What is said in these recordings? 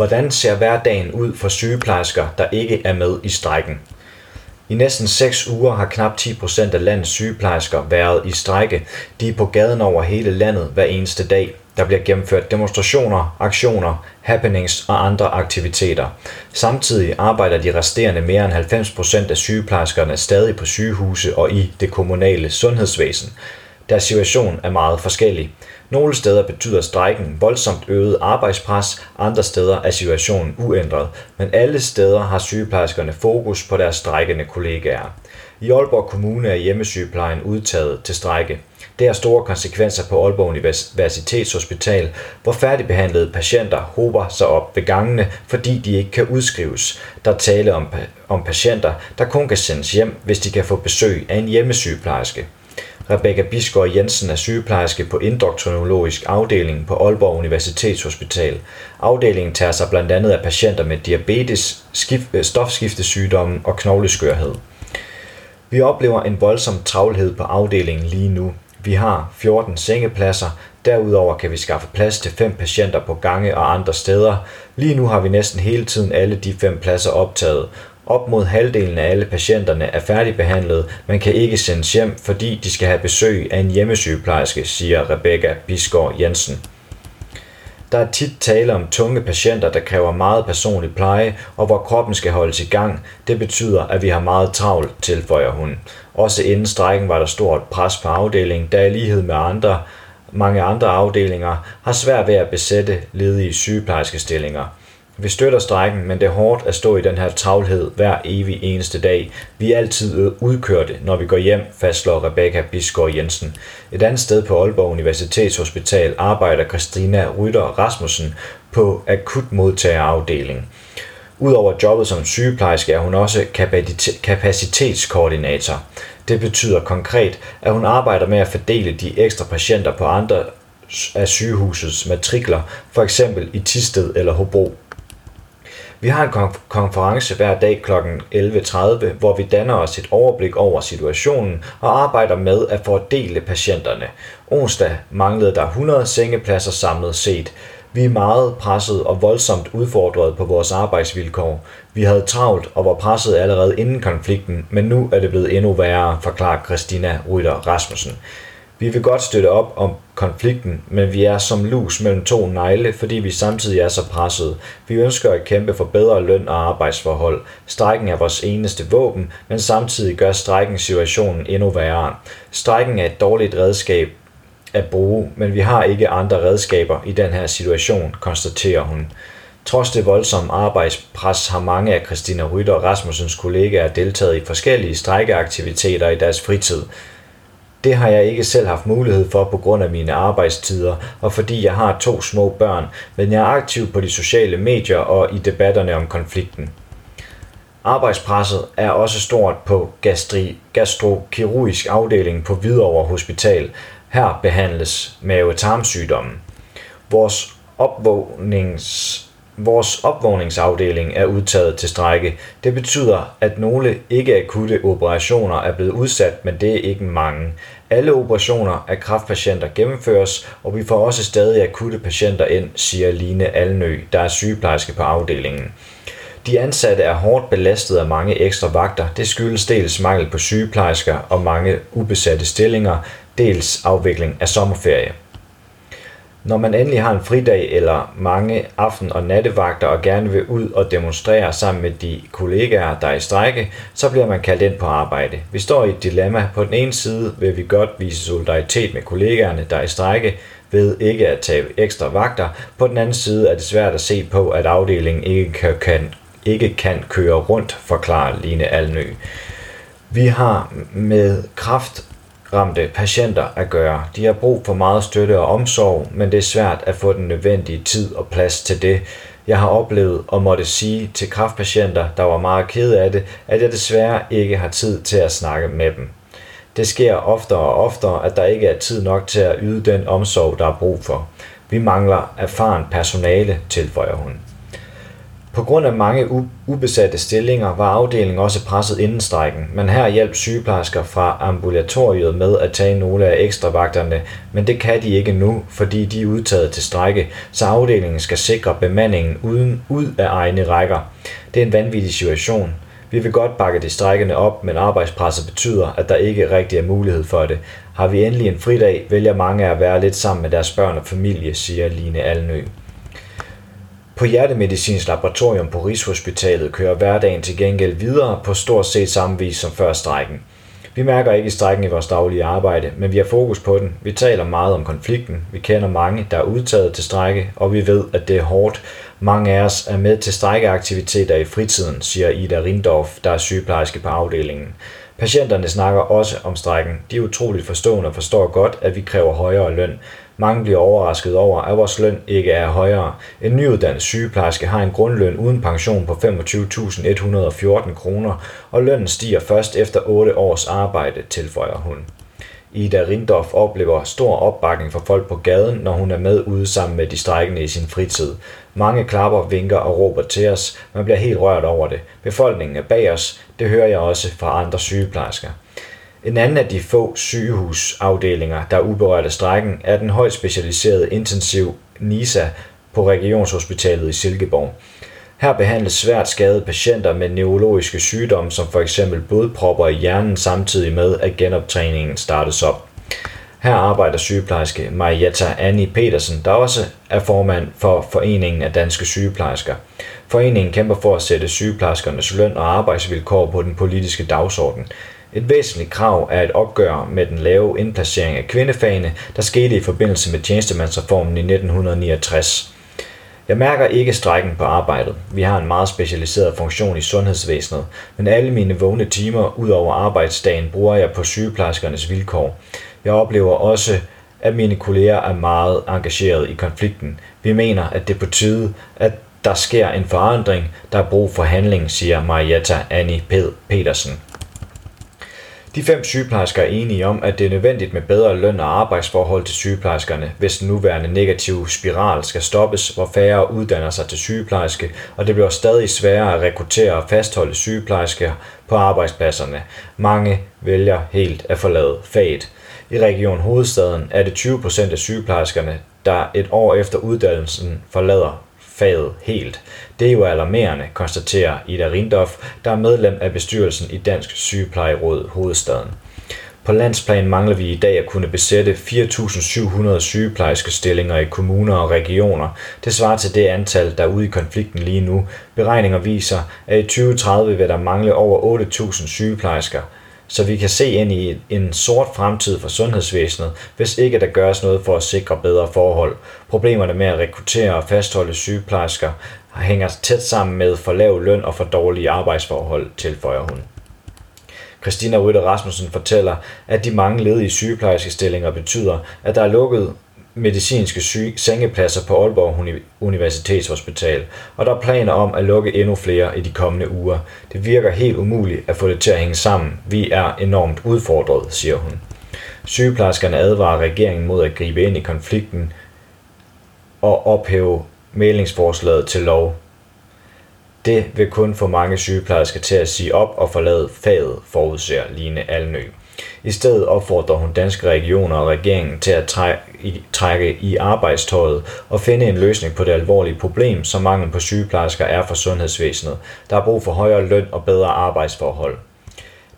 Hvordan ser hverdagen ud for sygeplejersker, der ikke er med i strejken? I næsten 6 uger har knap 10% af landets sygeplejersker været i strejke. De er på gaden over hele landet hver eneste dag. Der bliver gennemført demonstrationer, aktioner, happenings og andre aktiviteter. Samtidig arbejder de resterende mere end 90% af sygeplejerskerne stadig på sygehuse og i det kommunale sundhedsvæsen. Deres situation er meget forskellig. Nogle steder betyder strejken voldsomt øget arbejdspres, andre steder er situationen uændret, men alle steder har sygeplejerskerne fokus på deres strejkende kollegaer. I Aalborg Kommune er hjemmesygeplejen udtaget til strejke. Det har store konsekvenser på Aalborg Universitetshospital, hvor færdigbehandlede patienter hober sig op ved gangene, fordi de ikke kan udskrives. Der tale om, om patienter, der kun kan sendes hjem, hvis de kan få besøg af en hjemmesygeplejerske. Rebecca Bisgaard Jensen er sygeplejerske på endokrinologisk afdeling på Aalborg Universitetshospital. Afdelingen tager sig blandt andet af patienter med diabetes, øh, stofskiftesygdomme og knogleskørhed. Vi oplever en voldsom travlhed på afdelingen lige nu. Vi har 14 sengepladser, derudover kan vi skaffe plads til fem patienter på gange og andre steder. Lige nu har vi næsten hele tiden alle de fem pladser optaget, op mod halvdelen af alle patienterne er færdigbehandlet, men kan ikke sendes hjem, fordi de skal have besøg af en hjemmesygeplejerske, siger Rebecca Bisgaard Jensen. Der er tit tale om tunge patienter, der kræver meget personlig pleje, og hvor kroppen skal holdes i gang. Det betyder, at vi har meget travlt, tilføjer hun. Også inden strækken var der stort pres på afdelingen, der i lighed med andre, mange andre afdelinger har svært ved at besætte ledige sygeplejerskestillinger. Vi støtter strækken, men det er hårdt at stå i den her travlhed hver evig eneste dag. Vi er altid udkørte, når vi går hjem, fastslår Rebecca Bisgaard Jensen. Et andet sted på Aalborg Universitetshospital arbejder Christina Rytter Rasmussen på akutmodtagerafdeling. Udover jobbet som sygeplejerske er hun også kapacitetskoordinator. Det betyder konkret, at hun arbejder med at fordele de ekstra patienter på andre af sygehusets matrikler, for eksempel i Tisted eller Hobro. Vi har en konference hver dag kl. 11.30, hvor vi danner os et overblik over situationen og arbejder med at fordele patienterne. Onsdag manglede der 100 sengepladser samlet set. Vi er meget presset og voldsomt udfordret på vores arbejdsvilkår. Vi havde travlt og var presset allerede inden konflikten, men nu er det blevet endnu værre, forklarer Christina Rytter Rasmussen. Vi vil godt støtte op om konflikten, men vi er som lus mellem to negle, fordi vi samtidig er så presset. Vi ønsker at kæmpe for bedre løn og arbejdsforhold. Strækken er vores eneste våben, men samtidig gør strækken situationen endnu værre. Strækken er et dårligt redskab at bruge, men vi har ikke andre redskaber i den her situation, konstaterer hun. Trods det voldsomme arbejdspres har mange af Christina Rytter og Rasmussens kollegaer deltaget i forskellige strækkeaktiviteter i deres fritid. Det har jeg ikke selv haft mulighed for på grund af mine arbejdstider, og fordi jeg har to små børn, men jeg er aktiv på de sociale medier og i debatterne om konflikten. Arbejdspresset er også stort på gastri, gastrokirurgisk afdeling på Hvidovre Hospital. Her behandles mave-tarmsygdommen. Vores opvågnings Vores opvågningsafdeling er udtaget til strække. Det betyder, at nogle ikke-akutte operationer er blevet udsat, men det er ikke mange. Alle operationer af kraftpatienter gennemføres, og vi får også stadig akutte patienter ind, siger Line Alnø, der er sygeplejerske på afdelingen. De ansatte er hårdt belastet af mange ekstra vagter. Det skyldes dels mangel på sygeplejersker og mange ubesatte stillinger, dels afvikling af sommerferie. Når man endelig har en fridag eller mange aften- og nattevagter og gerne vil ud og demonstrere sammen med de kollegaer, der er i strække, så bliver man kaldt ind på arbejde. Vi står i et dilemma. På den ene side vil vi godt vise solidaritet med kollegaerne, der er i strække, ved ikke at tage ekstra vagter. På den anden side er det svært at se på, at afdelingen ikke kan, kan, ikke kan køre rundt, forklarer Line Alnø. Vi har med kraft ramte øh, patienter at gøre. De har brug for meget støtte og omsorg, men det er svært at få den nødvendige tid og plads til det. Jeg har oplevet og måtte sige til kraftpatienter, der var meget kede af det, at jeg desværre ikke har tid til at snakke med dem. Det sker oftere og oftere, at der ikke er tid nok til at yde den omsorg, der er brug for. Vi mangler erfaren personale, tilføjer hun. På grund af mange ubesatte stillinger var afdelingen også presset inden strækken, men her hjalp sygeplejersker fra ambulatoriet med at tage nogle af ekstravagterne, men det kan de ikke nu, fordi de er udtaget til strække, så afdelingen skal sikre bemandingen uden ud af egne rækker. Det er en vanvittig situation. Vi vil godt bakke de strækkende op, men arbejdspresset betyder, at der ikke rigtig er mulighed for det. Har vi endelig en fridag, vælger mange at være lidt sammen med deres børn og familie, siger Line Alnø. På Hjertemedicinsk Laboratorium på Rigshospitalet kører hverdagen til gengæld videre på stort set samme vis som før strækken. Vi mærker ikke strækken i vores daglige arbejde, men vi har fokus på den. Vi taler meget om konflikten. Vi kender mange, der er udtaget til strække, og vi ved, at det er hårdt. Mange af os er med til strækkeaktiviteter i fritiden, siger Ida Rindorf, der er sygeplejerske på afdelingen. Patienterne snakker også om strækken. De er utroligt forstående og forstår godt, at vi kræver højere løn. Mange bliver overrasket over, at vores løn ikke er højere. En nyuddannet sygeplejerske har en grundløn uden pension på 25.114 kroner, og lønnen stiger først efter 8 års arbejde, tilføjer hun. Ida Rindorf oplever stor opbakning fra folk på gaden, når hun er med ude sammen med de strækkende i sin fritid. Mange klapper, vinker og råber til os. Man bliver helt rørt over det. Befolkningen er bag os. Det hører jeg også fra andre sygeplejersker. En anden af de få sygehusafdelinger, der er uberørt af strækken, er den højt specialiserede intensiv NISA på Regionshospitalet i Silkeborg. Her behandles svært skadede patienter med neurologiske sygdomme, som f.eks. blodpropper i hjernen, samtidig med at genoptræningen startes op. Her arbejder sygeplejerske Marietta Annie Petersen, der også er formand for Foreningen af Danske Sygeplejersker. Foreningen kæmper for at sætte sygeplejerskernes løn og arbejdsvilkår på den politiske dagsorden. Et væsentligt krav er et opgør med den lave indplacering af kvindefagene, der skete i forbindelse med tjenestemandsreformen i 1969. Jeg mærker ikke strækken på arbejdet. Vi har en meget specialiseret funktion i sundhedsvæsenet, men alle mine vågne timer ud over arbejdsdagen bruger jeg på sygeplejerskernes vilkår. Jeg oplever også, at mine kolleger er meget engageret i konflikten. Vi mener, at det er på tide, at der sker en forandring, der er brug for handling, siger Marietta Annie Pedersen. De fem sygeplejersker er enige om, at det er nødvendigt med bedre løn og arbejdsforhold til sygeplejerskerne, hvis den nuværende negative spiral skal stoppes, hvor færre uddanner sig til sygeplejerske, og det bliver stadig sværere at rekruttere og fastholde sygeplejersker på arbejdspladserne. Mange vælger helt at forlade faget. I Region Hovedstaden er det 20 procent af sygeplejerskerne, der et år efter uddannelsen forlader faget helt. Det er jo alarmerende, konstaterer Ida Rindorf, der er medlem af bestyrelsen i Dansk Sygeplejeråd Hovedstaden. På landsplan mangler vi i dag at kunne besætte 4.700 sygeplejerske stillinger i kommuner og regioner. Det svarer til det antal, der er ude i konflikten lige nu. Beregninger viser, at i 2030 vil der mangle over 8.000 sygeplejersker så vi kan se ind i en sort fremtid for sundhedsvæsenet, hvis ikke der gøres noget for at sikre bedre forhold. Problemerne med at rekruttere og fastholde sygeplejersker hænger tæt sammen med for lav løn og for dårlige arbejdsforhold, tilføjer hun. Christina Rytter Rasmussen fortæller, at de mange ledige sygeplejerskestillinger betyder, at der er lukket medicinske syge, sengepladser på Aalborg Universitetshospital, og der er planer om at lukke endnu flere i de kommende uger. Det virker helt umuligt at få det til at hænge sammen. Vi er enormt udfordret, siger hun. Sygeplejerskerne advarer regeringen mod at gribe ind i konflikten og ophæve meldingsforslaget til lov. Det vil kun få mange sygeplejersker til at sige op og forlade faget, forudser Line Alnø. I stedet opfordrer hun danske regioner og regeringen til at trække i arbejdstøjet og finde en løsning på det alvorlige problem, som mangel på sygeplejersker er for sundhedsvæsenet. Der er brug for højere løn og bedre arbejdsforhold.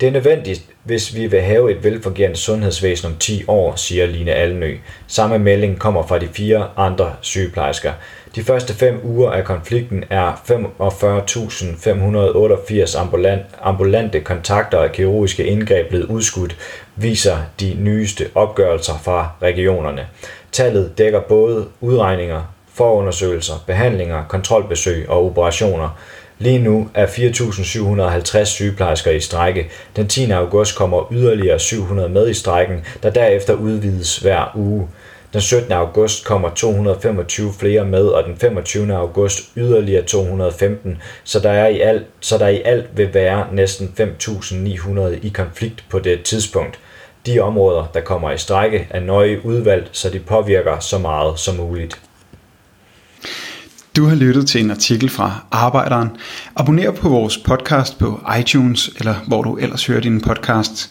Det er nødvendigt, hvis vi vil have et velfungerende sundhedsvæsen om 10 år, siger Line Alnø. Samme melding kommer fra de fire andre sygeplejersker. De første fem uger af konflikten er 45.588 ambulante kontakter og kirurgiske indgreb blevet udskudt, viser de nyeste opgørelser fra regionerne. Tallet dækker både udregninger, forundersøgelser, behandlinger, kontrolbesøg og operationer. Lige nu er 4.750 sygeplejersker i strække. Den 10. august kommer yderligere 700 med i strækken, der derefter udvides hver uge. Den 17. august kommer 225 flere med, og den 25. august yderligere 215, så der, er i alt, så der i alt vil være næsten 5.900 i konflikt på det tidspunkt. De områder, der kommer i strække, er nøje udvalgt, så de påvirker så meget som muligt. Du har lyttet til en artikel fra Arbejderen. Abonner på vores podcast på iTunes, eller hvor du ellers hører din podcast.